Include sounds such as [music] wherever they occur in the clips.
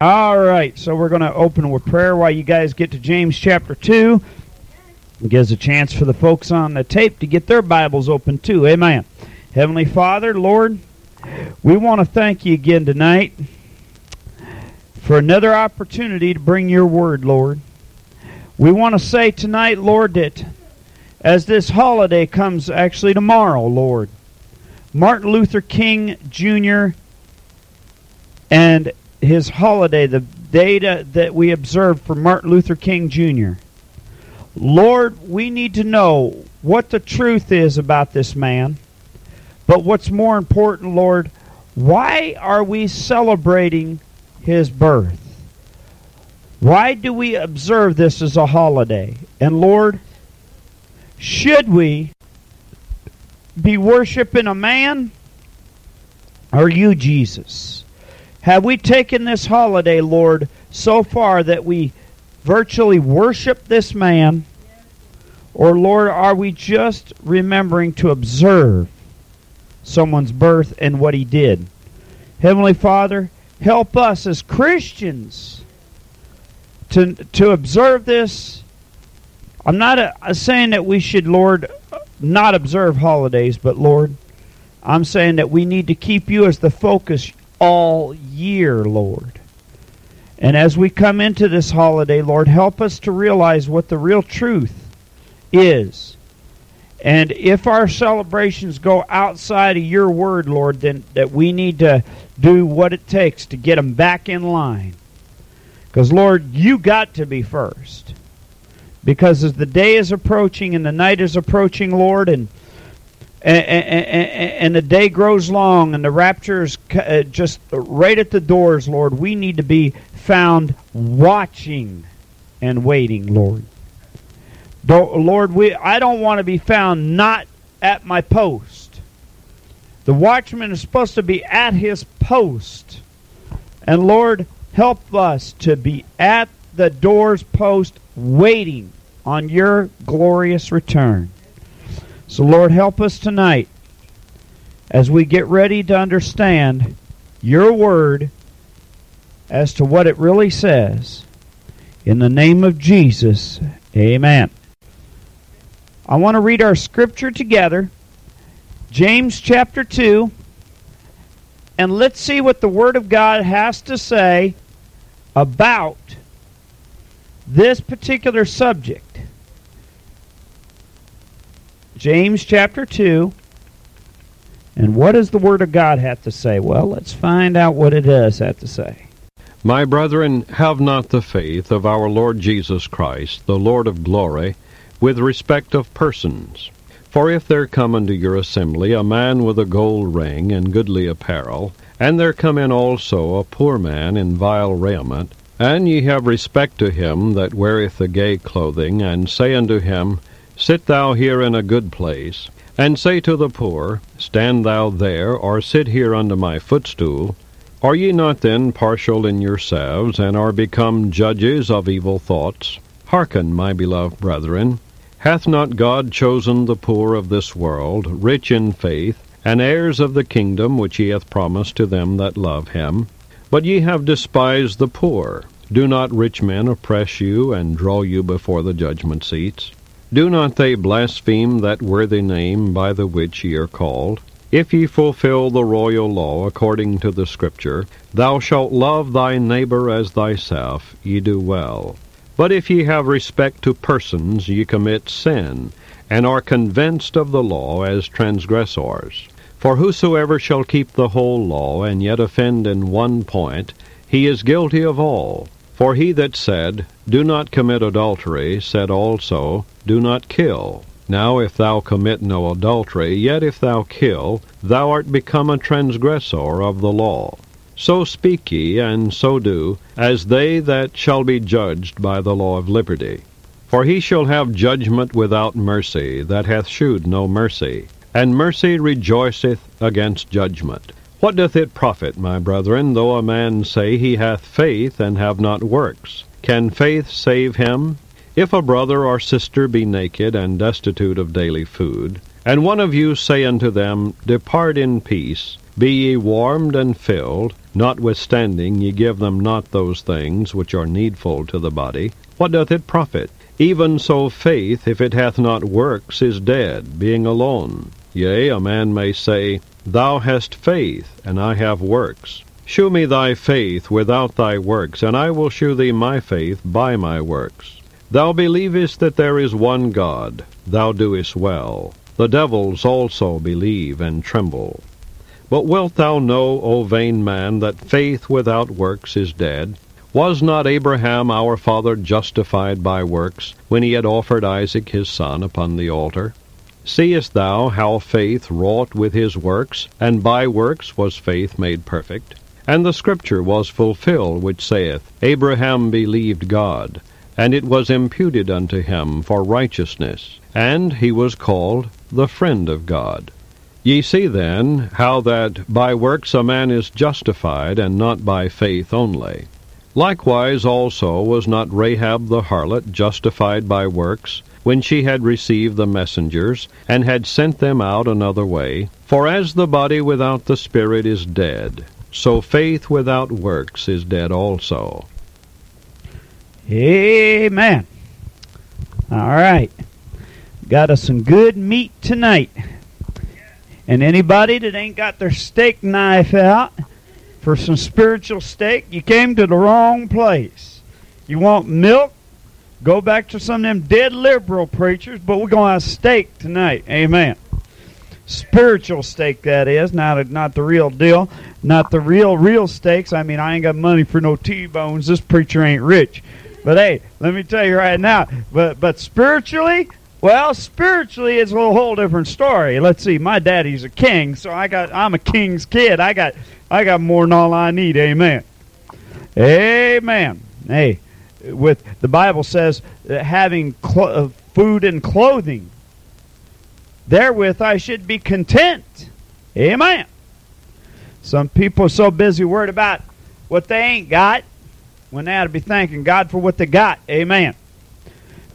All right, so we're going to open with prayer while you guys get to James chapter 2. It gives a chance for the folks on the tape to get their Bibles open too. Amen. Heavenly Father, Lord, we want to thank you again tonight for another opportunity to bring your word, Lord. We want to say tonight, Lord, that as this holiday comes actually tomorrow, Lord, Martin Luther King Jr. and his holiday, the data that we observed for Martin Luther King Jr. Lord, we need to know what the truth is about this man. But what's more important, Lord, why are we celebrating his birth? Why do we observe this as a holiday? And Lord, should we be worshiping a man or you, Jesus? Have we taken this holiday, Lord, so far that we virtually worship this man? Or, Lord, are we just remembering to observe someone's birth and what he did? Heavenly Father, help us as Christians to, to observe this. I'm not a, a saying that we should, Lord, uh, not observe holidays, but, Lord, I'm saying that we need to keep you as the focus all year, Lord. And as we come into this holiday, Lord, help us to realize what the real truth is. And if our celebrations go outside of your word, Lord, then that we need to do what it takes to get them back in line. Because, Lord, you got to be first. Because as the day is approaching and the night is approaching, Lord, and and, and, the day grows long and the rapture is uh, just right at the doors, Lord, we need to be found watching and waiting, Lord. Lord, we I don't want to be found not at my post. The watchman is supposed to be at his post. And Lord, help us to be at the door's post waiting on your glorious return. So, Lord, help us tonight as we get ready to understand your word as to what it really says. In the name of Jesus, amen. I want to read our scripture together, James chapter 2, and let's see what the Word of God has to say about this particular subject. James chapter 2. And what does the Word of God have to say? Well, let's find out what it does have to say. My brethren, have not the faith of our Lord Jesus Christ, the Lord of glory, with respect of persons. For if there come unto your assembly a man with a gold ring and goodly apparel, and there come in also a poor man in vile raiment, and ye have respect to him that weareth the gay clothing, and say unto him, Sit thou here in a good place, and say to the poor, Stand thou there, or sit here under my footstool. Are ye not then partial in yourselves, and are become judges of evil thoughts? Hearken, my beloved brethren. Hath not God chosen the poor of this world, rich in faith, and heirs of the kingdom which he hath promised to them that love him? But ye have despised the poor. Do not rich men oppress you, and draw you before the judgment seats? Do not they blaspheme that worthy name by the which ye are called? If ye fulfill the royal law according to the Scripture, Thou shalt love thy neighbor as thyself, ye do well. But if ye have respect to persons, ye commit sin, and are convinced of the law as transgressors. For whosoever shall keep the whole law, and yet offend in one point, he is guilty of all. For he that said, Do not commit adultery, said also, Do not kill. Now if thou commit no adultery, yet if thou kill, thou art become a transgressor of the law. So speak ye, and so do, as they that shall be judged by the law of liberty. For he shall have judgment without mercy, that hath shewed no mercy, and mercy rejoiceth against judgment. What doth it profit, my brethren, though a man say he hath faith and have not works? Can faith save him? If a brother or sister be naked and destitute of daily food, and one of you say unto them, Depart in peace, Be ye warmed and filled, notwithstanding ye give them not those things which are needful to the body. What doth it profit? Even so faith, if it hath not works, is dead, being alone. Yea, a man may say, Thou hast faith, and I have works. Shew me thy faith without thy works, and I will shew thee my faith by my works. Thou believest that there is one God. Thou doest well. The devils also believe and tremble. But wilt thou know, O vain man, that faith without works is dead? Was not Abraham our father justified by works, when he had offered Isaac his son upon the altar? Seest thou how faith wrought with his works, and by works was faith made perfect? And the scripture was fulfilled which saith, Abraham believed God, and it was imputed unto him for righteousness, and he was called the friend of God. Ye see then how that by works a man is justified, and not by faith only. Likewise also was not Rahab the harlot justified by works, when she had received the messengers, and had sent them out another way? For as the body without the spirit is dead, so faith without works is dead also. Amen. All right. Got us some good meat tonight. And anybody that ain't got their steak knife out for some spiritual steak, you came to the wrong place. You want milk? Go back to some of them dead liberal preachers, but we're going to have steak tonight. Amen. Spiritual steak, that is, not not the real deal, not the real real steaks. I mean, I ain't got money for no T-bones. This preacher ain't rich, but hey, let me tell you right now. But but spiritually, well, spiritually, it's a whole different story. Let's see. My daddy's a king, so I got. I'm a king's kid. I got. I got more than all I need. Amen. Amen. Hey, with the Bible says having cl- food and clothing Therewith I should be content. Amen. Some people are so busy worried about what they ain't got when they ought to be thanking God for what they got. Amen.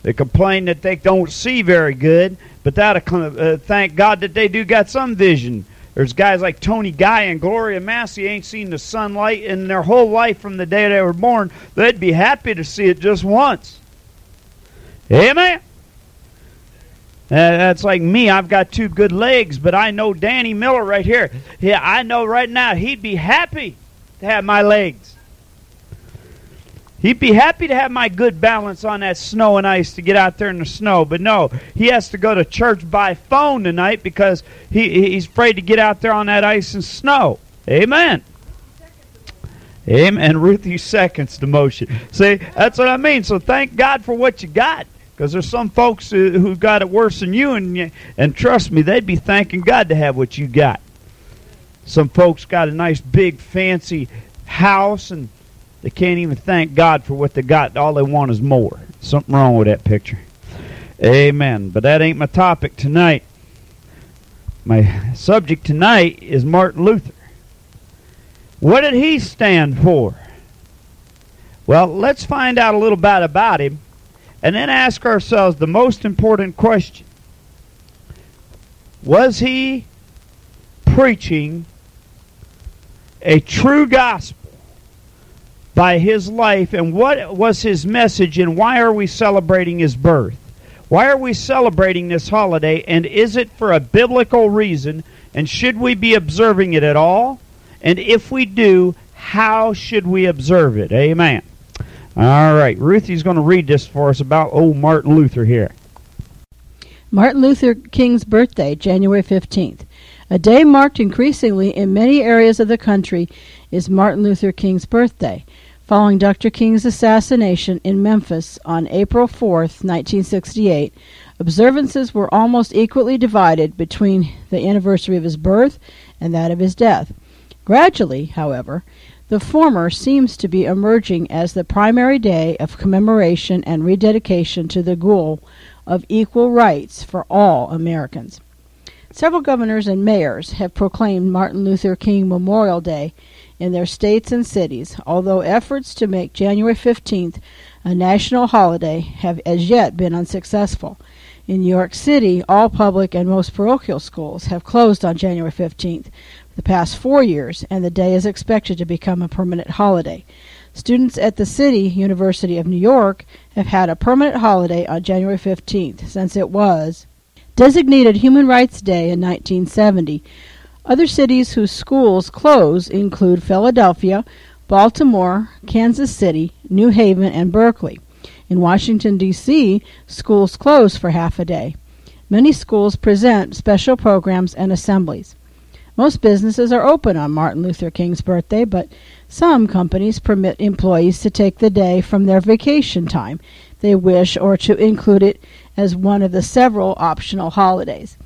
They complain that they don't see very good, but they ought to uh, thank God that they do got some vision. There's guys like Tony Guy and Gloria Massey ain't seen the sunlight in their whole life from the day they were born. They'd be happy to see it just once. Amen. Uh, that's like me. I've got two good legs, but I know Danny Miller right here. Yeah, I know right now he'd be happy to have my legs. He'd be happy to have my good balance on that snow and ice to get out there in the snow. But no, he has to go to church by phone tonight because he, he's afraid to get out there on that ice and snow. Amen. Amen. Ruthie seconds the motion. See, that's what I mean. So thank God for what you got. Because there's some folks who, who've got it worse than you, and and trust me, they'd be thanking God to have what you got. Some folks got a nice big fancy house, and they can't even thank God for what they got. All they want is more. Something wrong with that picture. Amen. But that ain't my topic tonight. My subject tonight is Martin Luther. What did he stand for? Well, let's find out a little bit about him and then ask ourselves the most important question Was he preaching a true gospel by his life, and what was his message, and why are we celebrating his birth? Why are we celebrating this holiday, and is it for a biblical reason, and should we be observing it at all? And if we do, how should we observe it? Amen. All right, Ruthie's going to read this for us about old Martin Luther here. Martin Luther King's birthday, January 15th. A day marked increasingly in many areas of the country is Martin Luther King's birthday. Following Dr. King's assassination in Memphis on April 4, 1968, observances were almost equally divided between the anniversary of his birth and that of his death. Gradually, however, the former seems to be emerging as the primary day of commemoration and rededication to the goal of equal rights for all Americans. Several governors and mayors have proclaimed Martin Luther King Memorial Day in their states and cities, although efforts to make January 15th a national holiday have as yet been unsuccessful. In New York City, all public and most parochial schools have closed on January 15th, for the past four years, and the day is expected to become a permanent holiday. Students at the City University of New York have had a permanent holiday on January 15th since it was designated Human Rights Day in 1970. Other cities whose schools close include Philadelphia, Baltimore, Kansas City, New Haven, and Berkeley. In Washington, D.C., schools close for half a day. Many schools present special programs and assemblies. Most businesses are open on Martin Luther King's birthday, but some companies permit employees to take the day from their vacation time they wish or to include it as one of the several optional holidays.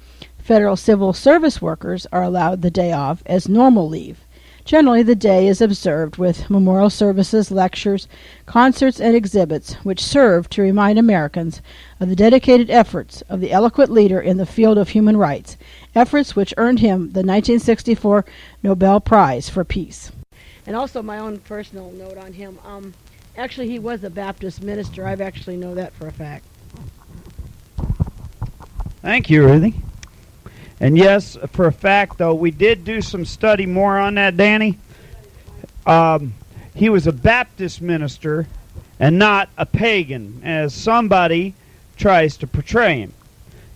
Federal civil service workers are allowed the day off as normal leave. Generally, the day is observed with memorial services, lectures, concerts, and exhibits, which serve to remind Americans of the dedicated efforts of the eloquent leader in the field of human rights, efforts which earned him the 1964 Nobel Prize for Peace. And also, my own personal note on him. Um, actually, he was a Baptist minister. I've actually know that for a fact. Thank you, Ruthie. And yes, for a fact, though, we did do some study more on that, Danny. Um, he was a Baptist minister and not a pagan, as somebody tries to portray him.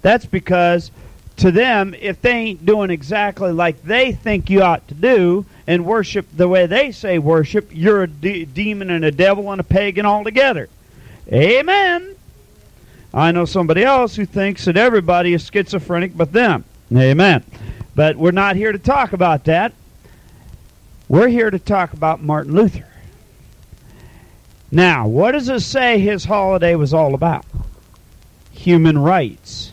That's because to them, if they ain't doing exactly like they think you ought to do and worship the way they say worship, you're a de- demon and a devil and a pagan altogether. Amen. I know somebody else who thinks that everybody is schizophrenic but them. Amen. But we're not here to talk about that. We're here to talk about Martin Luther. Now, what does it say his holiday was all about? Human rights.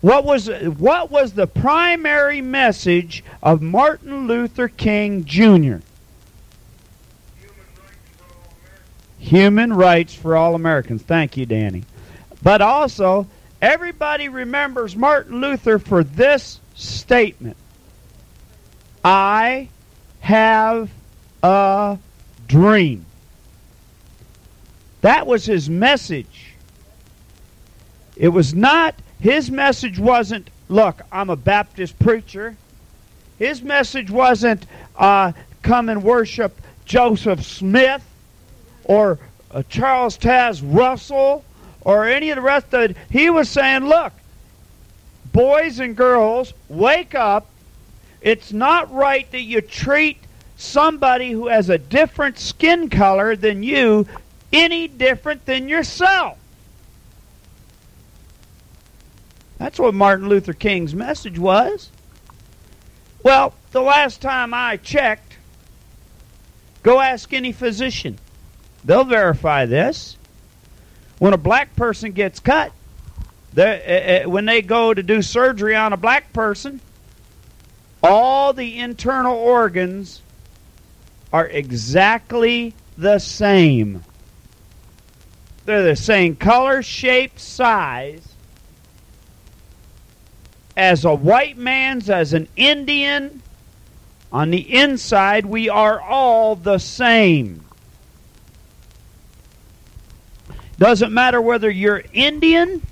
What was what was the primary message of Martin Luther King Jr.? Human rights for all Americans. Thank you, Danny. But also, everybody remembers Martin Luther for this statement I have a dream. That was his message. It was not, his message wasn't, look, I'm a Baptist preacher. His message wasn't, uh, come and worship Joseph Smith or uh, Charles Taze Russell or any of the rest of it. He was saying, look, boys and girls, wake up. It's not right that you treat somebody who has a different skin color than you any different than yourself. That's what Martin Luther King's message was. Well, the last time I checked, go ask any physician. They'll verify this. When a black person gets cut, uh, when they go to do surgery on a black person, all the internal organs are exactly the same. They're the same color, shape, size as a white man's, as an Indian. On the inside, we are all the same. Doesn't matter whether you're Indian,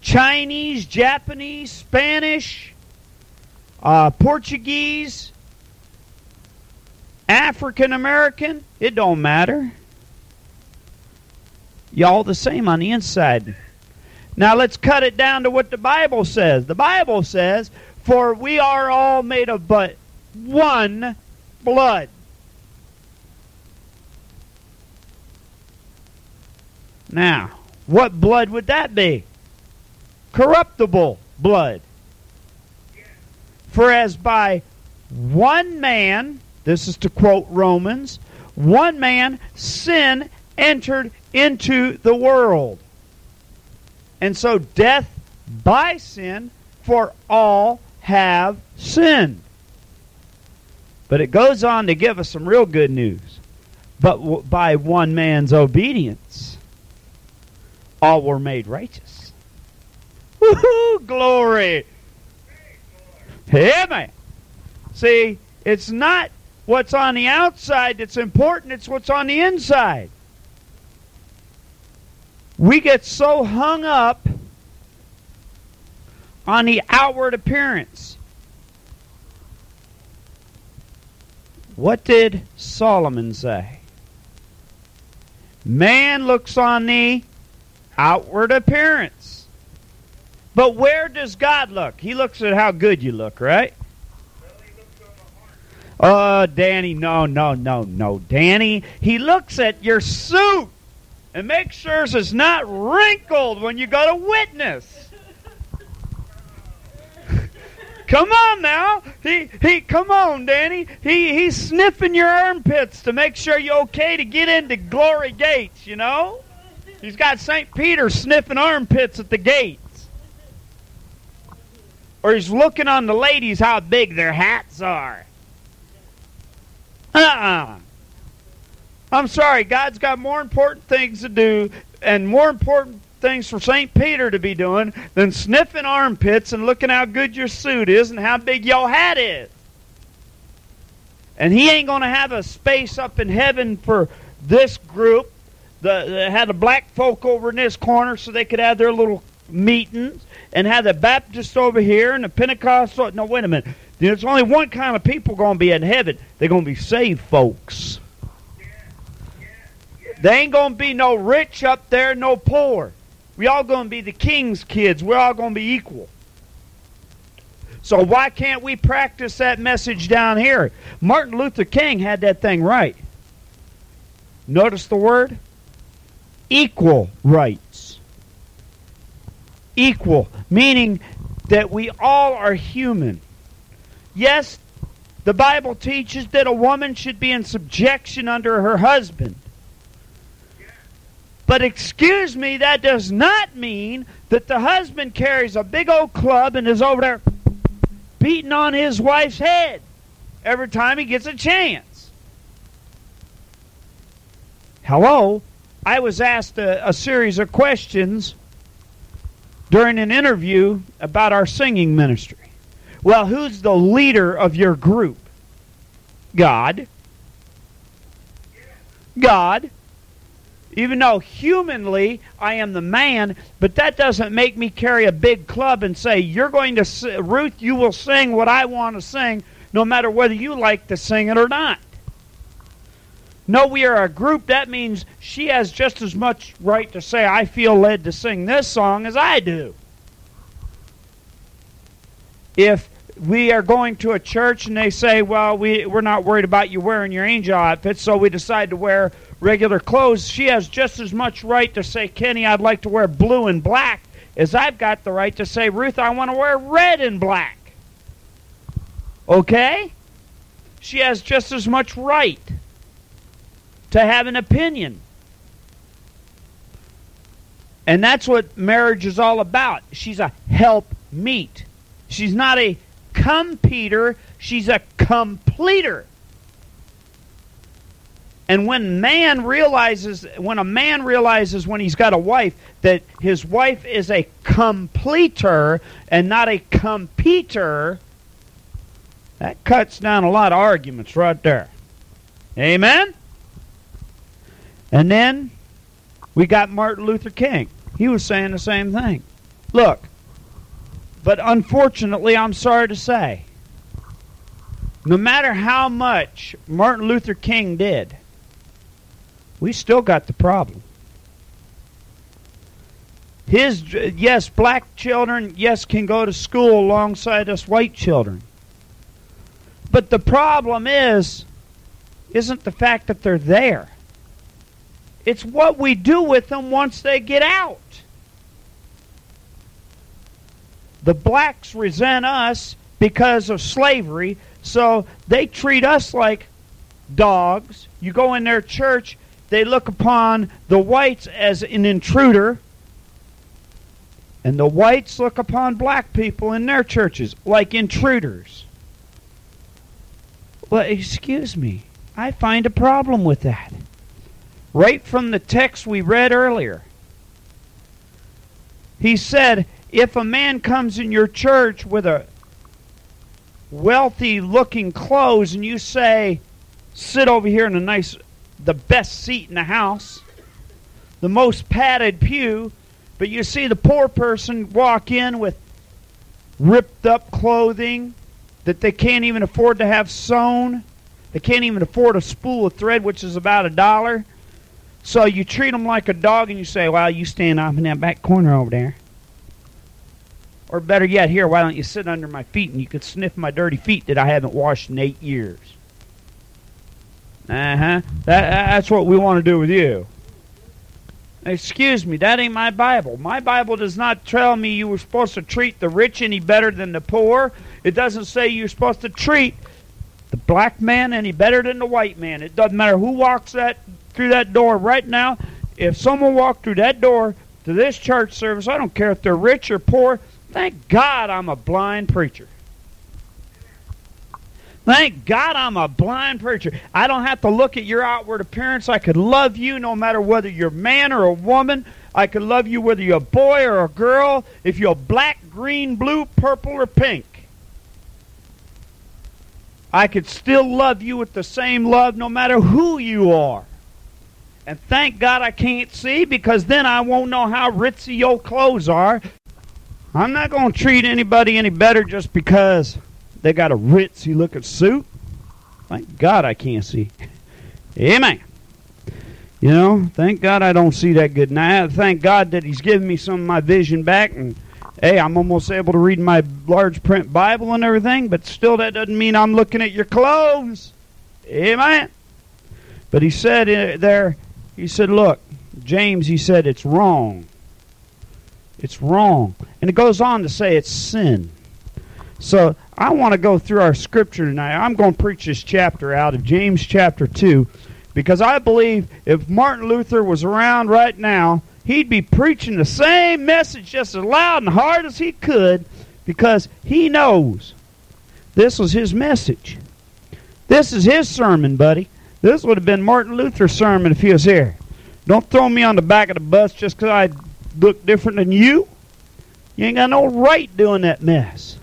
Chinese, Japanese, Spanish, uh, Portuguese, African American, it don't matter. Y'all the same on the inside. Now let's cut it down to what the Bible says. The Bible says, For we are all made of but one blood. Now, what blood would that be? Corruptible blood. For as by one man, this is to quote Romans, one man sin entered into the world. And so death by sin, for all have sinned. But it goes on to give us some real good news. But by one man's obedience, all were made righteous. Woohoo! Glory! Amen. See, it's not what's on the outside that's important, it's what's on the inside. We get so hung up on the outward appearance. What did Solomon say? Man looks on the outward appearance. But where does God look? He looks at how good you look, right? Oh, Danny, no, no, no, no. Danny, he looks at your suit and makes sure it's not wrinkled when you go to witness. [laughs] Come on now. He he come on, Danny. He he's sniffing your armpits to make sure you're okay to get into glory gates, you know? He's got St. Peter sniffing armpits at the gates. Or he's looking on the ladies how big their hats are. Uh-uh. I'm sorry, God's got more important things to do and more important things for St. Peter to be doing than sniffing armpits and looking how good your suit is and how big your hat is. And he ain't going to have a space up in heaven for this group. The, the had the black folk over in this corner so they could have their little meetings and have the Baptists over here and the Pentecostal. No, wait a minute. There's only one kind of people going to be in heaven. They're going to be saved folks. They ain't going to be no rich up there, no poor. We all going to be the king's kids. We're all going to be equal. So why can't we practice that message down here? Martin Luther King had that thing right. Notice the word? Equal rights. Equal, meaning that we all are human. Yes, the Bible teaches that a woman should be in subjection under her husband. But excuse me, that does not mean that the husband carries a big old club and is over there beating on his wife's head every time he gets a chance. Hello? I was asked a, a series of questions during an interview about our singing ministry. Well, who's the leader of your group? God. God even though humanly I am the man, but that doesn't make me carry a big club and say, You're going to, Ruth, you will sing what I want to sing, no matter whether you like to sing it or not. No, we are a group. That means she has just as much right to say, I feel led to sing this song as I do. If we are going to a church and they say, well, we, we're not worried about you wearing your angel outfit, so we decide to wear regular clothes, she has just as much right to say, Kenny, I'd like to wear blue and black, as I've got the right to say, Ruth, I want to wear red and black. Okay? She has just as much right to have an opinion. And that's what marriage is all about. She's a help meet. She's not a competer, she's a completer. And when man realizes, when a man realizes when he's got a wife that his wife is a completer and not a competer, that cuts down a lot of arguments right there. Amen? And then we got Martin Luther King. He was saying the same thing. Look, but unfortunately, I'm sorry to say, no matter how much Martin Luther King did, we still got the problem. His yes, black children yes can go to school alongside us white children. But the problem is isn't the fact that they're there. It's what we do with them once they get out. The blacks resent us because of slavery, so they treat us like dogs. You go in their church, they look upon the whites as an intruder, and the whites look upon black people in their churches like intruders. Well, excuse me. I find a problem with that. Right from the text we read earlier. He said, if a man comes in your church with a wealthy looking clothes and you say, sit over here in a nice the best seat in the house, the most padded pew, but you see the poor person walk in with ripped up clothing that they can't even afford to have sewn. They can't even afford a spool of thread, which is about a dollar. So you treat them like a dog and you say, well, you stand off in that back corner over there. Or better yet, here, why don't you sit under my feet and you could sniff my dirty feet that I haven't washed in eight years? Uh huh. That, that's what we want to do with you. Excuse me, that ain't my Bible. My Bible does not tell me you were supposed to treat the rich any better than the poor. It doesn't say you're supposed to treat the black man any better than the white man. It doesn't matter who walks that through that door right now. If someone walked through that door to this church service, I don't care if they're rich or poor. Thank God I'm a blind preacher. Thank God I'm a blind preacher. I don't have to look at your outward appearance. I could love you no matter whether you're a man or a woman. I could love you whether you're a boy or a girl, if you're black, green, blue, purple, or pink. I could still love you with the same love no matter who you are. And thank God I can't see because then I won't know how ritzy your clothes are. I'm not going to treat anybody any better just because they got a ritzy looking suit. Thank God I can't see. Amen. You know, thank God I don't see that good now. Thank God that He's given me some of my vision back, and hey, I'm almost able to read my large print Bible and everything. But still, that doesn't mean I'm looking at your clothes. Amen. But He said uh, there, He said, look, James, He said it's wrong. It's wrong, and it goes on to say it's sin. So I want to go through our scripture tonight. I'm going to preach this chapter out of James chapter 2 because I believe if Martin Luther was around right now, he'd be preaching the same message just as loud and hard as he could because he knows this was his message. This is his sermon, buddy. This would have been Martin Luther's sermon if he was here. Don't throw me on the back of the bus just because I look different than you. You ain't got no right doing that mess.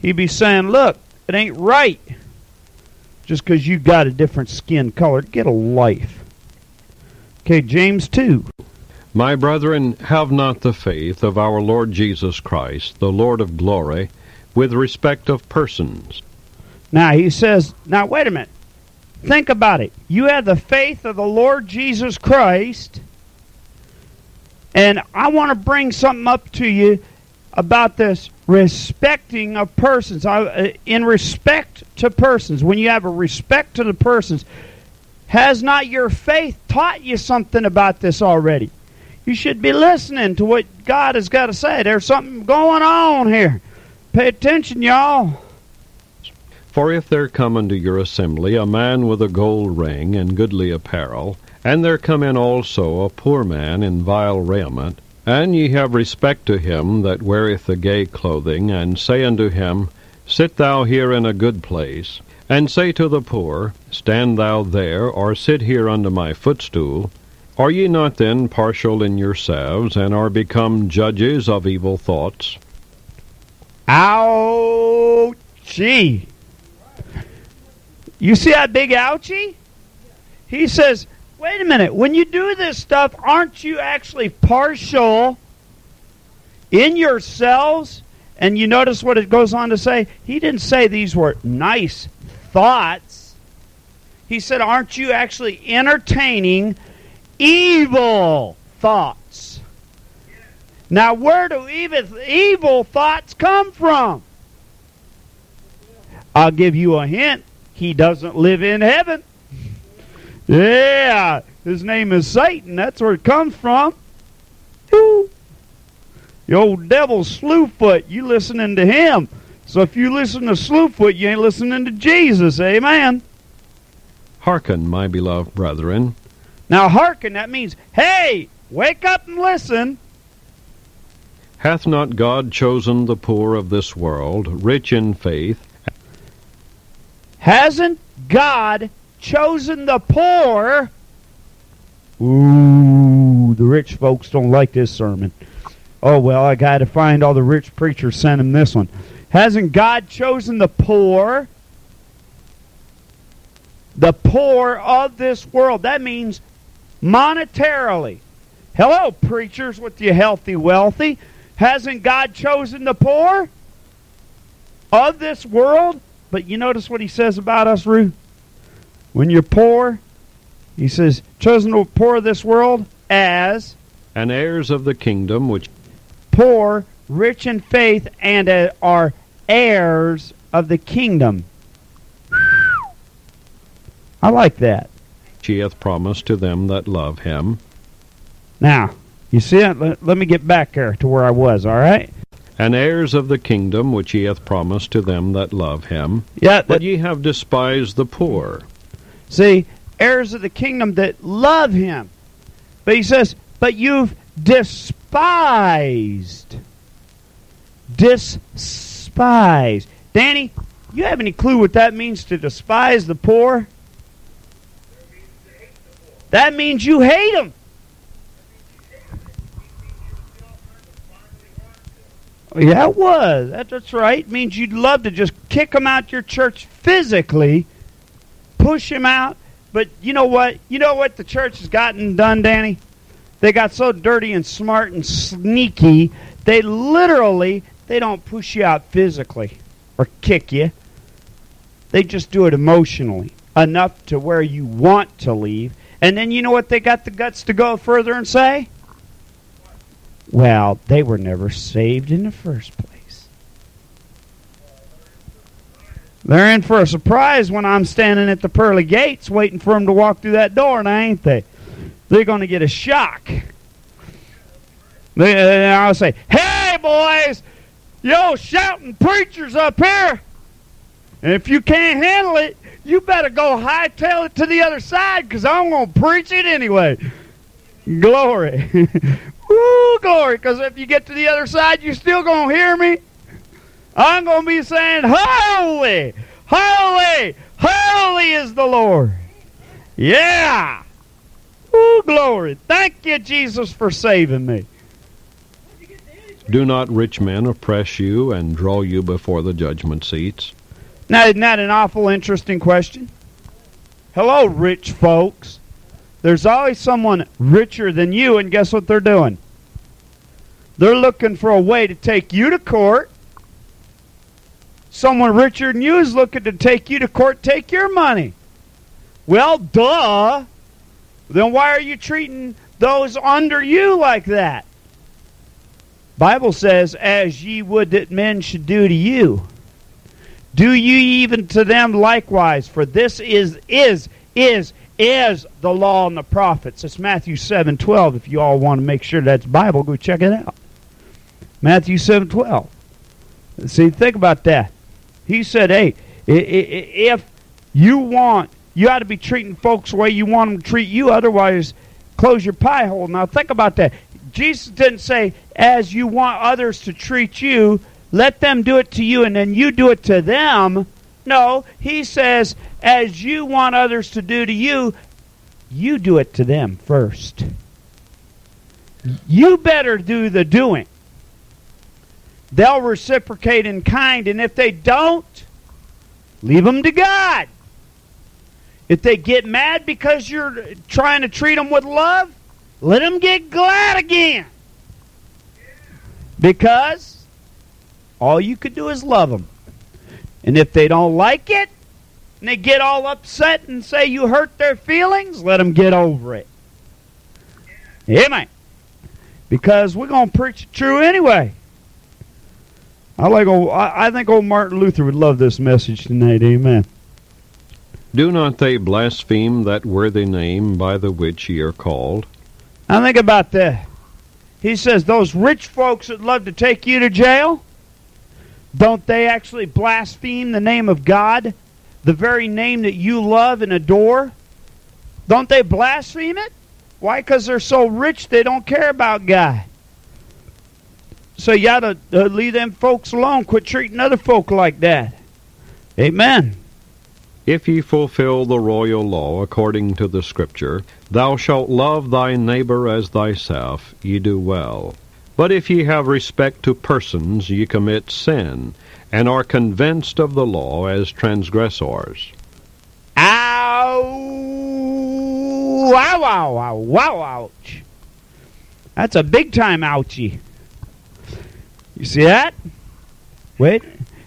He'd be saying, look, it ain't right just because you got a different skin color. Get a life. Okay, James 2. My brethren, have not the faith of our Lord Jesus Christ, the Lord of glory, with respect of persons. Now, he says, now wait a minute. Think about it. You have the faith of the Lord Jesus Christ, and I want to bring something up to you about this respecting of persons. I, uh, in respect to persons, when you have a respect to the persons, has not your faith taught you something about this already? You should be listening to what God has got to say. There's something going on here. Pay attention, y'all. For if there come unto your assembly a man with a gold ring and goodly apparel, and there come in also a poor man in vile raiment, and ye have respect to him that weareth the gay clothing, and say unto him, Sit thou here in a good place, and say to the poor, Stand thou there, or sit here under my footstool, are ye not then partial in yourselves, and are become judges of evil thoughts? Ouchie. You see that big ouchie? He says, wait a minute. When you do this stuff, aren't you actually partial in yourselves? And you notice what it goes on to say? He didn't say these were nice thoughts. He said, aren't you actually entertaining evil thoughts? Now, where do evil, thoughts come from? I'll give you a hint. He doesn't live in heaven. Yeah, his name is Satan. That's where it comes from. The old devil Slewfoot. You listening to him. So if you listen to Slewfoot, you ain't listening to Jesus. Amen. Hearken, my beloved brethren. Now hearken, that means, hey, wake up and listen. Hath not God chosen the poor of this world, rich in faith? Hasn't God chosen the poor? Ooh, the rich folks don't like this sermon. Oh, well, I got to find all the rich preachers sent him this one. Hasn't God chosen the poor? The poor of this world. That means monetarily. Hello, preachers with you healthy, wealthy. Hasn't God chosen the poor of this world? But you notice what he says about us, Ruth? When you're poor, he says, chosen the poor of this world as and heirs of the kingdom which poor, rich in faith, and uh, are heirs of the kingdom. [sighs] I like that. She hath promised to them that love him. Now, you see it? Let, let me get back there to where I was, all right? And heirs of the kingdom which he hath promised to them that love him. Yeah, But that, ye have despised the poor. see, heirs of the kingdom that love him. But he says, but you've despised. Despised. Danny, you have any clue what that means to despise the poor? That means you hate them. Yeah, it was. That, that's right. It means you'd love to just kick them out your church physically, push them out. But you know what? You know what the church has gotten done, Danny? They got so dirty and smart and sneaky. They literally they don't push you out physically or kick you. They just do it emotionally enough to where you want to leave. And then you know what they got the guts to go further and say? Well, they were never saved in the first place. They're in for a surprise when I'm standing at the pearly gates waiting for them to walk through that door, now ain't they? They're going to get a shock. They, uh, I'll say, "Hey, boys, yo, shouting preachers up here! And if you can't handle it, you better go hightail it to the other side, because I'm going to preach it anyway." Glory. [laughs] Woo, glory. Because if you get to the other side, you're still going to hear me. I'm going to be saying, Holy, holy, holy is the Lord. Yeah. Woo, glory. Thank you, Jesus, for saving me. Do not rich men oppress you and draw you before the judgment seats? Now, isn't that an awful interesting question? Hello, rich folks. There's always someone richer than you, and guess what they're doing? They're looking for a way to take you to court. Someone richer than you is looking to take you to court, take your money. Well, duh. Then why are you treating those under you like that? Bible says, as ye would that men should do to you. Do ye even to them likewise, for this is is is is the law and the prophets. It's Matthew seven twelve. If you all want to make sure that's Bible, go check it out. Matthew seven twelve. See, think about that. He said, "Hey, if you want, you ought to be treating folks the way you want them to treat you. Otherwise, close your pie hole." Now, think about that. Jesus didn't say, "As you want others to treat you, let them do it to you, and then you do it to them." No, he says, "As you want others to do to you, you do it to them first. You better do the doing." They'll reciprocate in kind, and if they don't, leave them to God. If they get mad because you're trying to treat them with love, let them get glad again. Because all you could do is love them. And if they don't like it, and they get all upset and say you hurt their feelings, let them get over it. Amen. Because we're going to preach the true anyway. I like old, I, I think old Martin Luther would love this message tonight. Amen. Do not they blaspheme that worthy name by the which ye are called? Now think about that. He says those rich folks that love to take you to jail, don't they actually blaspheme the name of God, the very name that you love and adore? Don't they blaspheme it? Why? Because they're so rich they don't care about God. So you ought to uh, leave them folks alone. Quit treating other folk like that. Amen. If ye fulfill the royal law according to the Scripture, Thou shalt love thy neighbor as thyself, ye do well. But if ye have respect to persons, ye commit sin, and are convinced of the law as transgressors. Ow! Wow! Wow! Wow! Wow! Ouch! That's a big time ouchie. You see that? Wait.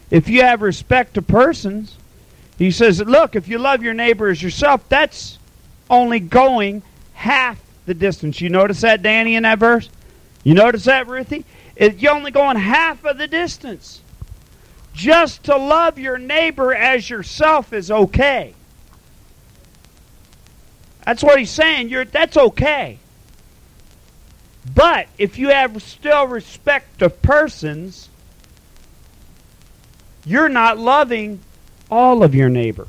If you have respect to persons, he says, look, if you love your neighbor as yourself, that's only going half the distance. You notice that, Danny, in that verse? You notice that, Ruthie? You're only going half of the distance. Just to love your neighbor as yourself is okay. That's what he's saying. You're, that's okay. But if you have still respect of persons, you're not loving all of your neighbor.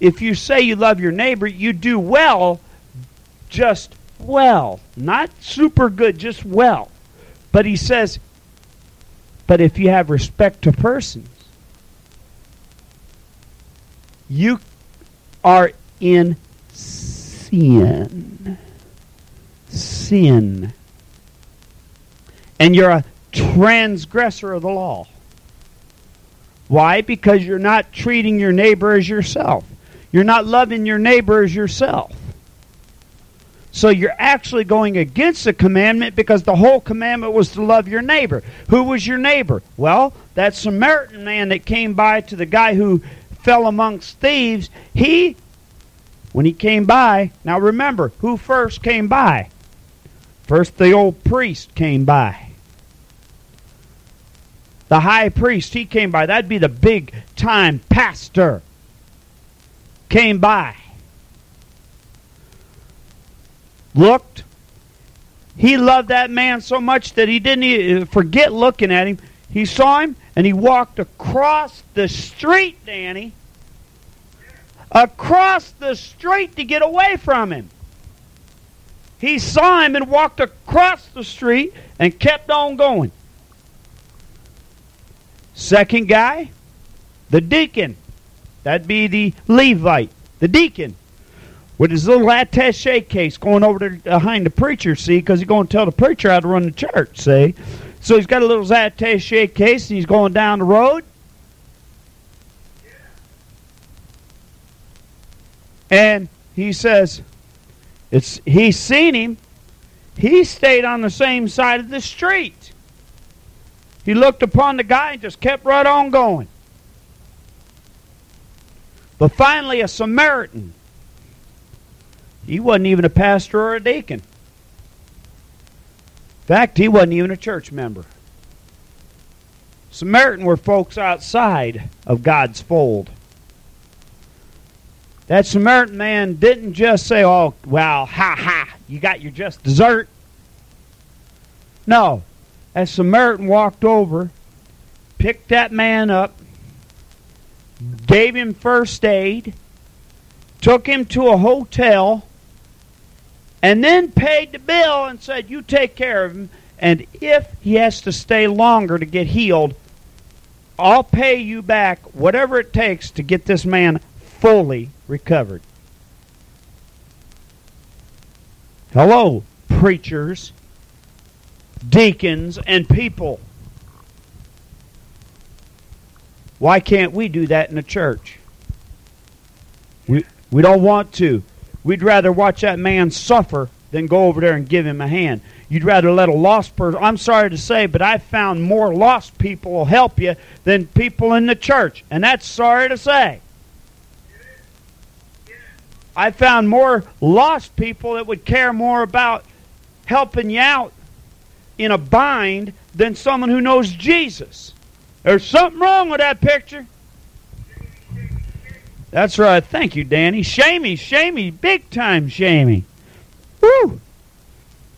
If you say you love your neighbor, you do well, just well. Not super good, just well. But he says, but if you have respect to persons, you are in sin. Sin. And you're a transgressor of the law. Why? Because you're not treating your neighbor as yourself. You're not loving your neighbor as yourself. So you're actually going against the commandment because the whole commandment was to love your neighbor. Who was your neighbor? Well, that Samaritan man that came by to the guy who fell amongst thieves, he, when he came by, now remember, who first came by? First, the old priest came by. The high priest, he came by. That'd be the big time pastor. Came by. Looked. He loved that man so much that he didn't even uh, forget looking at him. He saw him and he walked across the street, Danny. Across the street to get away from him. He saw him and walked across the street and kept on going. Second guy, the deacon. That'd be the Levite, the deacon, with his little attache case going over to behind the preacher, see, because he's going to tell the preacher how to run the church, see. So he's got a little attache case and he's going down the road. And he says, it's he's seen him. He stayed on the same side of the street. He looked upon the guy and just kept right on going. But finally, a Samaritan. He wasn't even a pastor or a deacon. In fact, he wasn't even a church member. Samaritan were folks outside of God's fold. That Samaritan man didn't just say, oh, well, ha ha, you got your just dessert. No. That Samaritan walked over, picked that man up, gave him first aid, took him to a hotel, and then paid the bill and said, You take care of him. And if he has to stay longer to get healed, I'll pay you back whatever it takes to get this man fully recovered. Hello, preachers, deacons, and people. Why can't we do that in the church? We, we don't want to. We'd rather watch that man suffer than go over there and give him a hand. You'd rather let a lost person. I'm sorry to say, but I've found more lost people will help you than people in the church. And that's sorry to say. I found more lost people that would care more about helping you out in a bind than someone who knows Jesus. There's something wrong with that picture. That's right. Thank you, Danny. Shamey, shamey, big time shamey. Woo!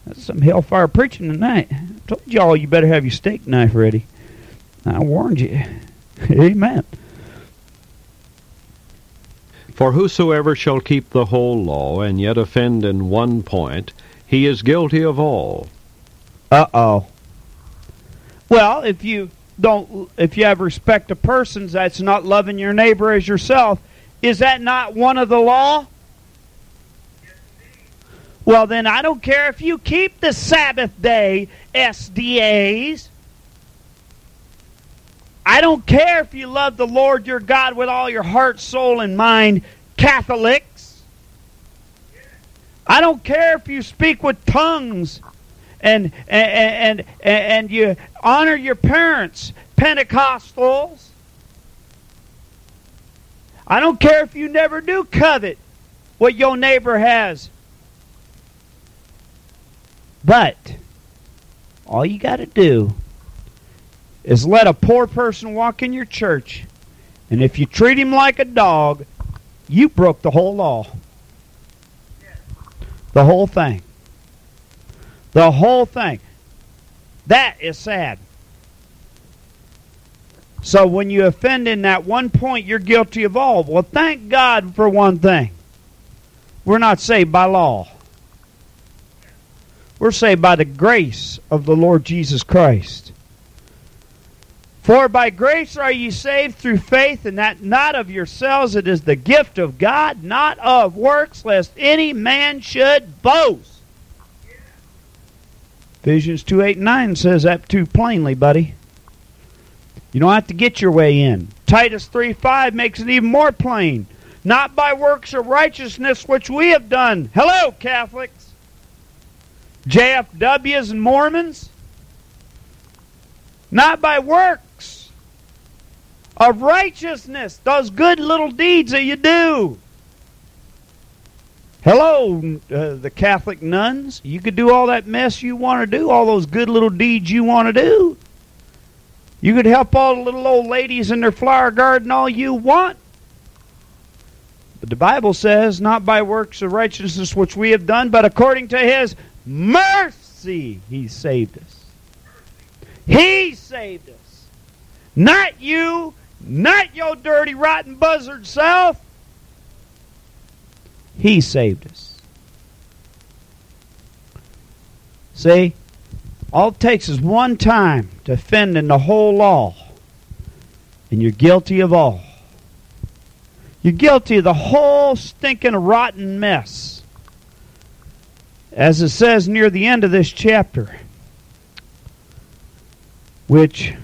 That's some hellfire preaching tonight. I told y'all you better have your steak knife ready. I warned you. [laughs] Amen. For whosoever shall keep the whole law and yet offend in one point, he is guilty of all. Uh oh. Well, if you don't, if you have respect to persons, that's not loving your neighbor as yourself. Is that not one of the law? Well, then I don't care if you keep the Sabbath day SDAs. I don't care if you love the Lord your God with all your heart, soul, and mind, Catholics. I don't care if you speak with tongues and and and and, you Honor your parents, Pentecostals. I don't care if you never do covet what your neighbor has. But all you got to do is let a poor person walk in your church, and if you treat him like a dog, you broke the whole law. The whole thing. The whole thing. That is sad. So when you offend in that one point, you're guilty of all. Well, thank God for one thing. We're not saved by law. We're saved by the grace of the Lord Jesus Christ. For by grace are ye saved through faith, and that not of yourselves, it is the gift of God, not of works, lest any man should boast. Ephesians 2 8 and 9 says that too plainly, buddy. You don't have to get your way in. Titus 3 5 makes it even more plain. Not by works of righteousness which we have done. Hello, Catholics. JFWs and Mormons. Not by works of righteousness, those good little deeds that you do. Hello, uh, the Catholic nuns. You could do all that mess you want to do, all those good little deeds you want to do. You could help all the little old ladies in their flower garden all you want. But the Bible says, not by works of righteousness which we have done, but according to his mercy, he saved us. He saved us. Not you, not your dirty, rotten buzzard self. He saved us. See? All it takes is one time to offend in the whole law, and you're guilty of all. You're guilty of the whole stinking rotten mess. As it says near the end of this chapter, which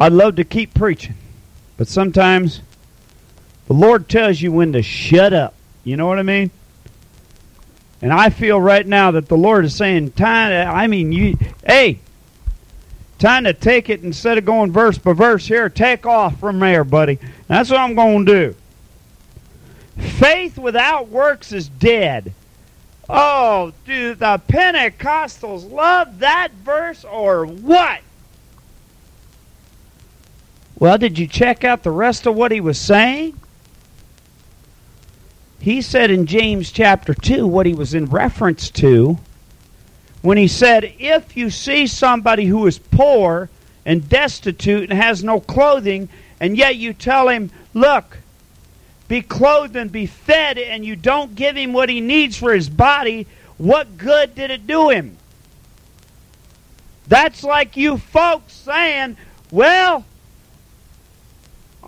I'd love to keep preaching, but sometimes the Lord tells you when to shut up. You know what I mean? And I feel right now that the Lord is saying, time. I mean, you, hey, time to take it instead of going verse by verse here. Take off from there, buddy. That's what I'm going to do. Faith without works is dead. Oh, do the Pentecostals love that verse or what? Well, did you check out the rest of what he was saying? he said in James chapter 2 what he was in reference to when he said, If you see somebody who is poor and destitute and has no clothing, and yet you tell him, Look, be clothed and be fed, and you don't give him what he needs for his body, what good did it do him? That's like you folks saying, Well,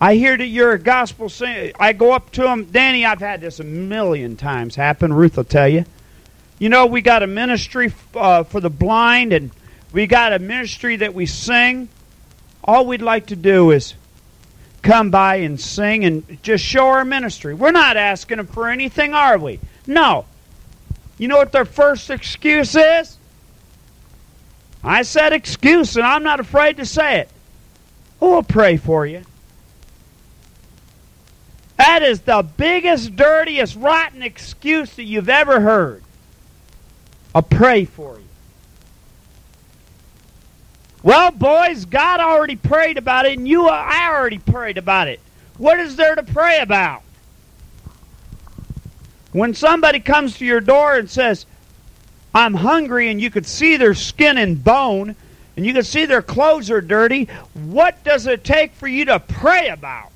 I hear that you're a gospel singer. I go up to them, Danny. I've had this a million times happen. Ruth will tell you. You know, we got a ministry uh, for the blind, and we got a ministry that we sing. All we'd like to do is come by and sing and just show our ministry. We're not asking them for anything, are we? No. You know what their first excuse is? I said excuse, and I'm not afraid to say it. We'll pray for you. That is the biggest, dirtiest, rotten excuse that you've ever heard. I'll pray for you. Well, boys, God already prayed about it, and you, uh, I already prayed about it. What is there to pray about? When somebody comes to your door and says, I'm hungry, and you can see their skin and bone, and you can see their clothes are dirty, what does it take for you to pray about?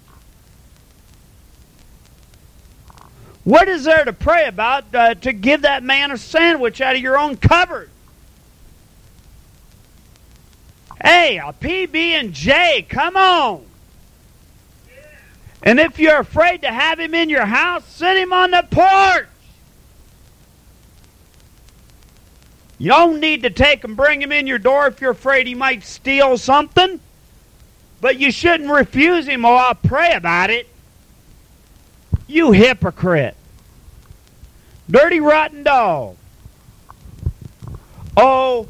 What is there to pray about uh, to give that man a sandwich out of your own cupboard? Hey, a PB and J, come on. And if you're afraid to have him in your house, sit him on the porch. You don't need to take and bring him in your door if you're afraid he might steal something. But you shouldn't refuse him or I'll pray about it. You hypocrite. Dirty, rotten dog. Oh,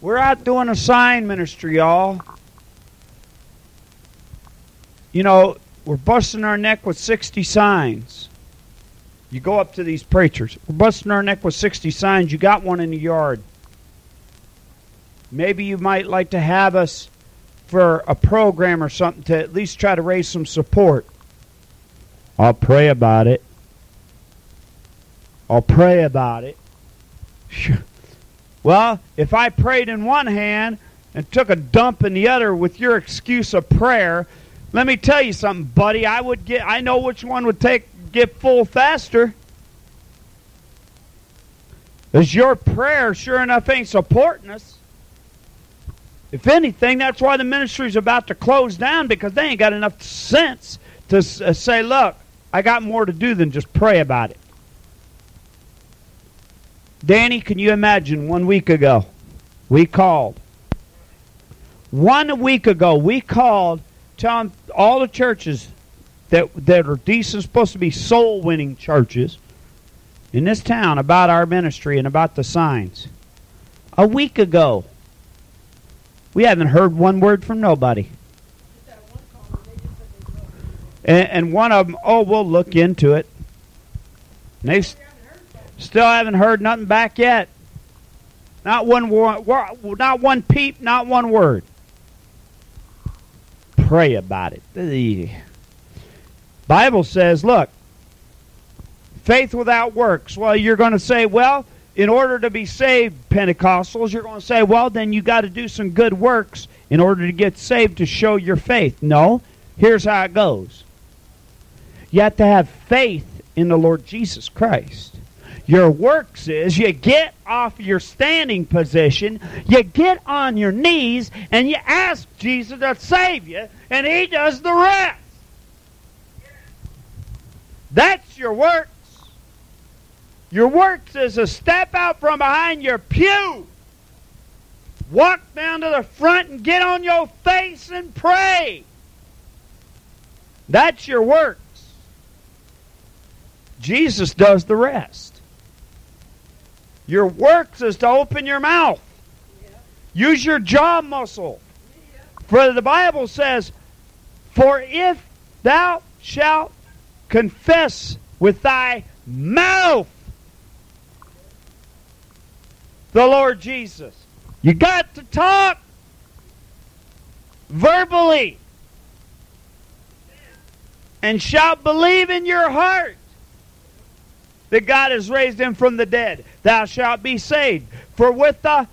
We're out doing a sign ministry, y'all. You know, we're busting our neck with 60 signs. You go up to these preachers. We're busting our neck with 60 signs. You got one in the yard. Maybe you might like to have us for a program or something to at least try to raise some support. I'll pray about it. I'll pray about it. [laughs] Well, if I prayed in one hand and took a dump in the other with your excuse of prayer, let me tell you something, buddy. I would get I know which one would take get full faster. As your prayer sure enough ain't supporting us. If anything, that's why the ministry's about to close down because they ain't got enough sense to uh, say, look, I got more to do than just pray about it. Danny, can you imagine one week ago? We called. One week ago, we called telling all the churches that, that are decent, supposed to be soul winning churches in this town about our ministry and about the signs. A week ago. We haven't heard one word from nobody. And, and one of them, oh, we'll look into it. And they still haven't heard nothing back yet. Not one word, not one peep, not one word. Pray about it. The Bible says, look, faith without works. Well, you're going to say, well, in order to be saved, Pentecostals, you're going to say, well, then you got to do some good works in order to get saved to show your faith. No, here's how it goes. You have to have faith in the Lord Jesus Christ. Your works is you get off your standing position, you get on your knees, and you ask Jesus to save you, and He does the rest. That's your works. Your works is to step out from behind your pew, walk down to the front, and get on your face and pray. That's your works. Jesus does the rest. Your works is to open your mouth. Use your jaw muscle. For the Bible says, For if thou shalt confess with thy mouth the Lord Jesus. You got to talk verbally and shalt believe in your heart that God has raised him from the dead, thou shalt be saved. For with the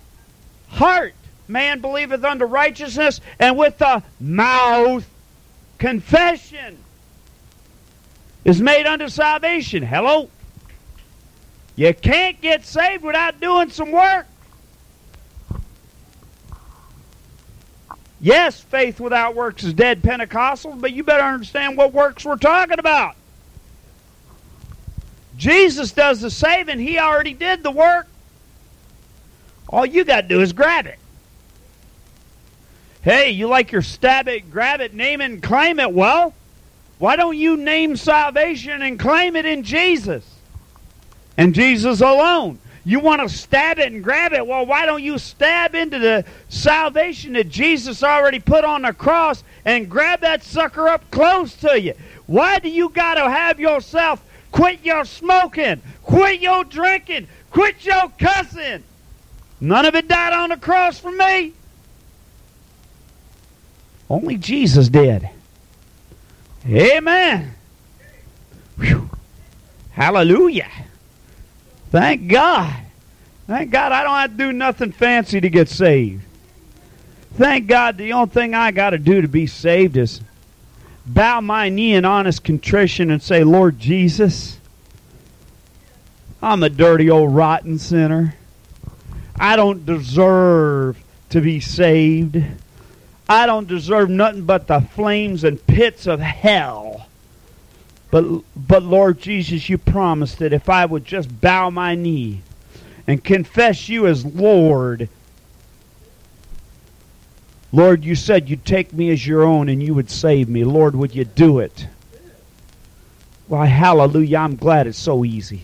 heart man believeth unto righteousness, and with the mouth confession is made unto salvation. Hello? You can't get saved without doing some work. Yes, faith without works is dead Pentecostal, but you better understand what works we're talking about. Jesus does the saving. He already did the work. All you got to do is grab it. Hey, you like your stab it, grab it, name it, and claim it. Well, why don't you name salvation and claim it in Jesus? And Jesus alone. You want to stab it and grab it. Well, why don't you stab into the salvation that Jesus already put on the cross and grab that sucker up close to you? Why do you got to have yourself Quit your smoking. Quit your drinking. Quit your cussing. None of it died on the cross for me. Only Jesus did. Amen. Whew. Hallelujah. Thank God. Thank God I don't have to do nothing fancy to get saved. Thank God the only thing I got to do to be saved is bow my knee in honest contrition and say, Lord Jesus, I'm a dirty old rotten sinner. I don't deserve to be saved. I don't deserve nothing but the flames and pits of hell. But, but Lord Jesus, you promised that if I would just bow my knee and confess you as Lord Lord, you said you'd take me as your own and you would save me. Lord, would you do it? Why, hallelujah, I'm glad it's so easy.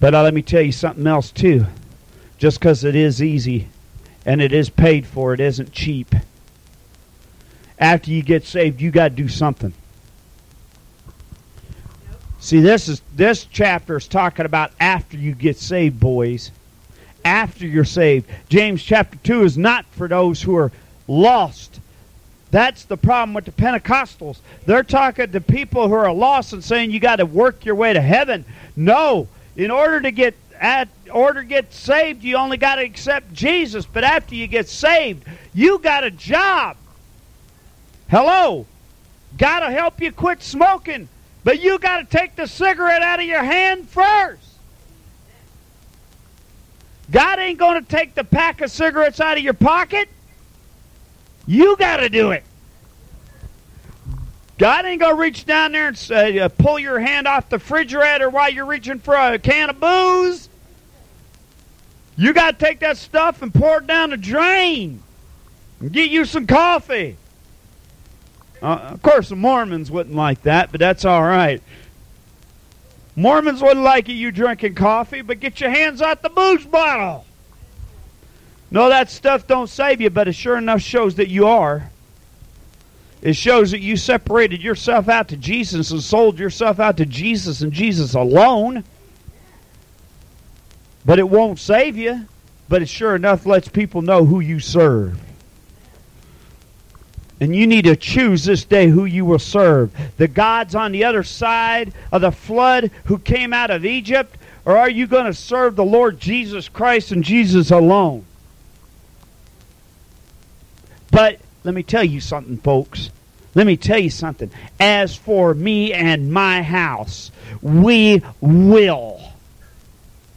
But uh, let me tell you something else, too. just because it is easy and it is paid for. It isn't cheap. After you get saved, you got to do something. See, this is this chapter is talking about after you get saved, boys. After you're saved. James chapter 2 is not for those who are lost. That's the problem with the Pentecostals. They're talking to people who are lost and saying you got to work your way to heaven. No, in order to get at order to get saved, you only got to accept Jesus. But after you get saved, you got a job. Hello, got to help you quit smoking. But you got to take the cigarette out of your hand first. God ain't going to take the pack of cigarettes out of your pocket. You got to do it. God ain't going to reach down there and say, uh, pull your hand off the refrigerator while you're reaching for a can of booze. You got to take that stuff and pour it down the drain and get you some coffee. Uh, of course, the Mormons wouldn't like that, but that's all right. Mormons wouldn't like it, you drinking coffee, but get your hands out the booze bottle. No, that stuff don't save you, but it sure enough shows that you are. It shows that you separated yourself out to Jesus and sold yourself out to Jesus and Jesus alone. But it won't save you, but it sure enough lets people know who you serve. And you need to choose this day who you will serve. The gods on the other side of the flood who came out of Egypt? Or are you going to serve the Lord Jesus Christ and Jesus alone? But let me tell you something, folks. Let me tell you something. As for me and my house, we will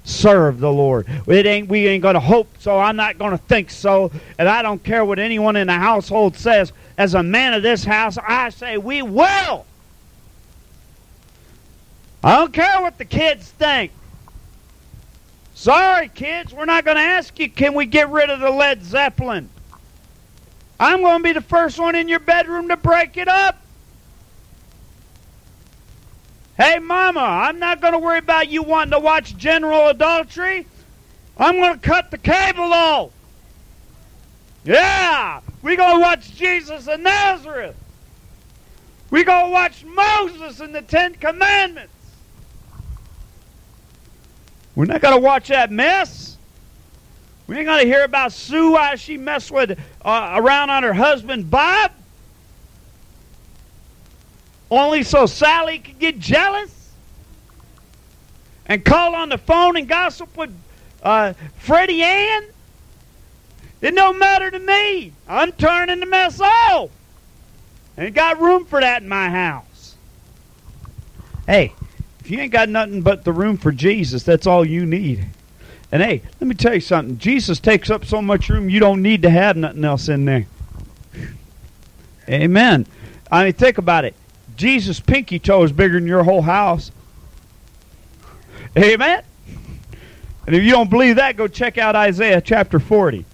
serve the Lord. It ain't we ain't to hope so. I'm not to think so. And I don't care what anyone in the household says. As a man of this house, I say we will. I don't care what the kids think. Sorry, kids, we're not going to ask you, can we get rid of the Led Zeppelin? I'm going to be the first one in your bedroom to break it up. Hey, Mama, I'm not going to worry about you wanting to watch general adultery. I'm going to cut the cable off. Yeah, we're going to watch Jesus of Nazareth. We're going to watch Moses and the Ten Commandments. We're not going to watch that mess. We ain't going to hear about Sue why she messed with uh, around on her husband Bob. Only so Sally could get jealous and call on the phone and gossip with uh, Freddie Ann. It don't matter to me. I'm turning the mess off. Ain't got room for that in my house. Hey, if you ain't got nothing but the room for Jesus, that's all you need. And hey, let me tell you something. Jesus takes up so much room, you don't need to have nothing else in there. Amen. I mean, think about it. Jesus' pinky toe is bigger than your whole house. Amen. And if you don't believe that, go check out Isaiah chapter 40.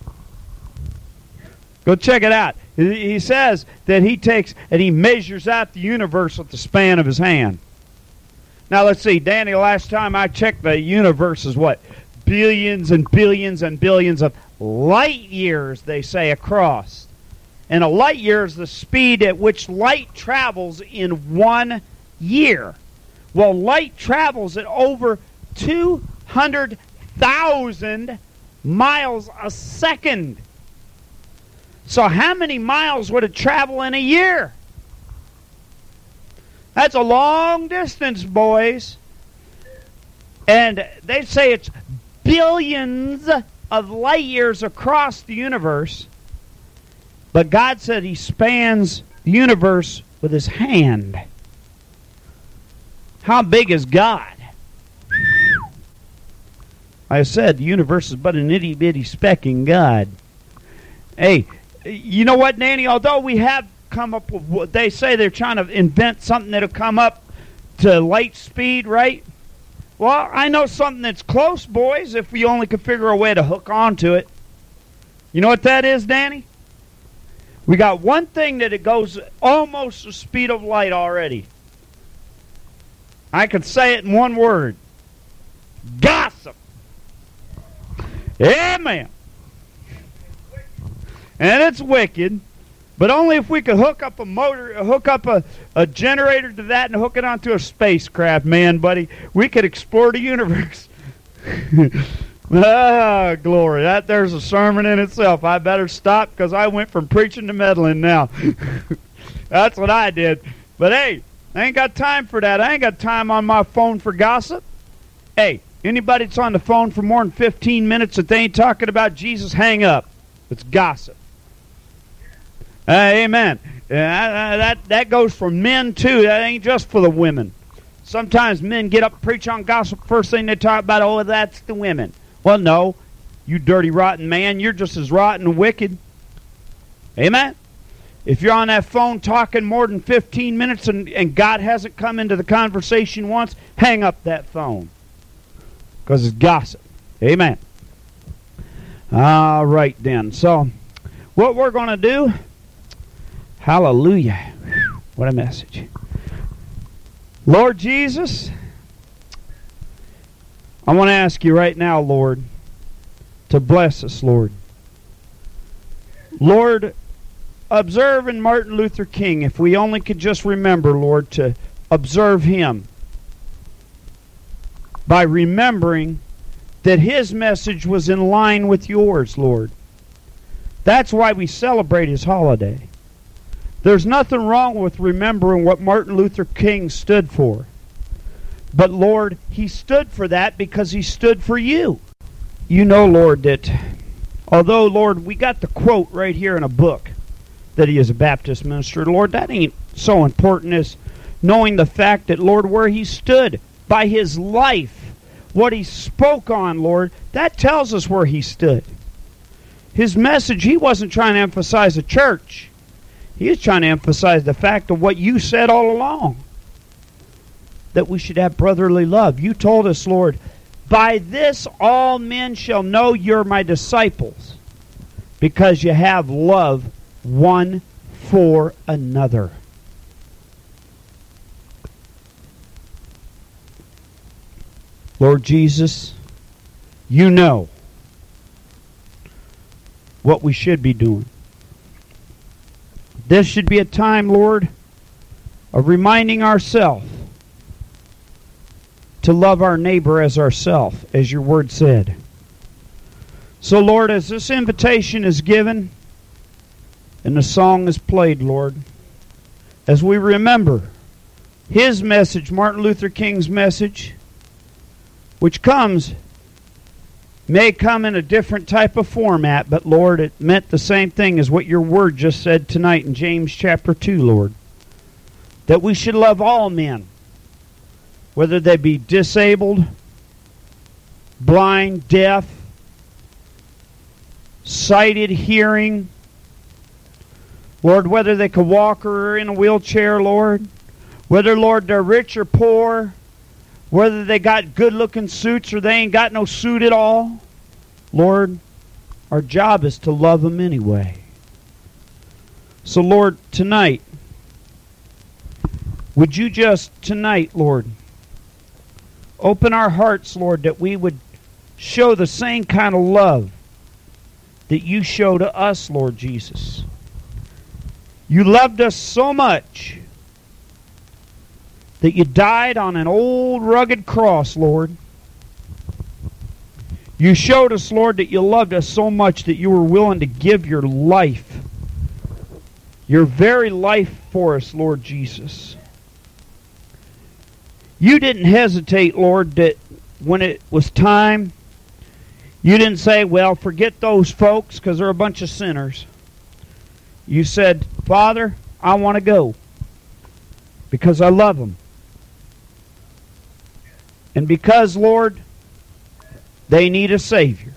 Go check it out. He says that he takes and he measures out the universe with the span of his hand. Now let's see, Danny. Last time I checked, the universe is what billions and billions and billions of light years. They say across, and a light year is the speed at which light travels in one year. Well, light travels at over two hundred thousand miles a second. So, how many miles would it travel in a year? That's a long distance, boys. And they say it's billions of light years across the universe. But God said He spans the universe with His hand. How big is God? I said the universe is but an itty bitty speck in God. Hey, you know what, Nanny? Although we have come up with what they say they're trying to invent something that'll come up to light speed, right? Well, I know something that's close, boys, if we only could figure a way to hook onto it. You know what that is, Danny? We got one thing that it goes almost the speed of light already. I could say it in one word gossip. Amen. And it's wicked, but only if we could hook up a motor, hook up a, a generator to that and hook it onto a spacecraft, man, buddy. We could explore the universe. [laughs] ah, glory. That there's a sermon in itself. I better stop because I went from preaching to meddling now. [laughs] That's what I did. But hey, I ain't got time for that. I ain't got time on my phone for gossip. Hey, anybody that's on the phone for more than 15 minutes that they ain't talking about Jesus, hang up. It's gossip. Uh, amen. Uh, that that goes for men too. That ain't just for the women. Sometimes men get up preach on gossip. First thing they talk about, oh, that's the women. Well, no, you dirty, rotten man. You're just as rotten and wicked. Amen. If you're on that phone talking more than 15 minutes and, and God hasn't come into the conversation once, hang up that phone. Because it's gossip. Amen. All right, then. So, what we're going to do, hallelujah. What a message. Lord Jesus, I want to ask you right now, Lord, to bless us, Lord. Lord, observing Martin Luther King, if we only could just remember, Lord, to observe him by remembering that his message was in line with yours, Lord. That's why we celebrate his holiday. There's nothing wrong with remembering what Martin Luther King stood for. But Lord, he stood for that because he stood for you. You know, Lord, that although, Lord, we got the quote right here in a book that he is a Baptist minister. Lord, that ain't so important as knowing the fact that, Lord, where he stood by his life, what he spoke on, Lord, that tells us where he stood. His message, he wasn't trying to emphasize a church. He was trying to emphasize the fact of what you said all along that we should have brotherly love. You told us, Lord, by this all men shall know you're my disciples because you have love one for another. Lord Jesus, you know what we should be doing. This should be a time, Lord, of reminding ourselves to love our neighbor as ourself, as your word said. So, Lord, as this invitation is given, and the song is played, Lord, as we remember his message, Martin Luther King's message, which comes, may come in a different type of format, but Lord, it meant the same thing as what your word just said tonight in James chapter 2, Lord. That we should love all men, whether they be disabled, blind, deaf, sighted, hearing, Lord, whether they could walk or in a wheelchair, Lord, whether, Lord, they're rich or poor, whether they got good looking suits or they ain't got no suit at all, Lord, our job is to love them anyway. So, Lord, tonight, would you just, tonight, Lord, open our hearts, Lord, that we would show the same kind of love that you show to us, Lord Jesus. You loved us so much that you died on an old rugged cross, Lord. You showed us, Lord, that you loved us so much that you were willing to give your life, your very life for us, Lord Jesus. You didn't hesitate, Lord, that when it was time, you didn't say, well, forget those folks because they're a bunch of sinners. You said, Father, I want to go because I love them. And because, Lord, they need a Savior.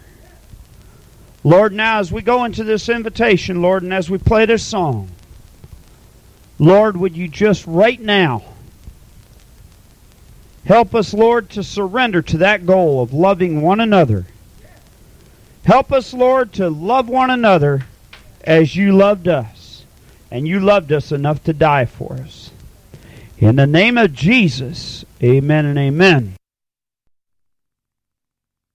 Lord, now as we go into this invitation, Lord, and as we play this song, Lord, would you just right now help us, Lord, to surrender to that goal of loving one another. Help us, Lord, to love one another as you loved us. And you loved us enough to die for us. In the name of Jesus, amen and amen.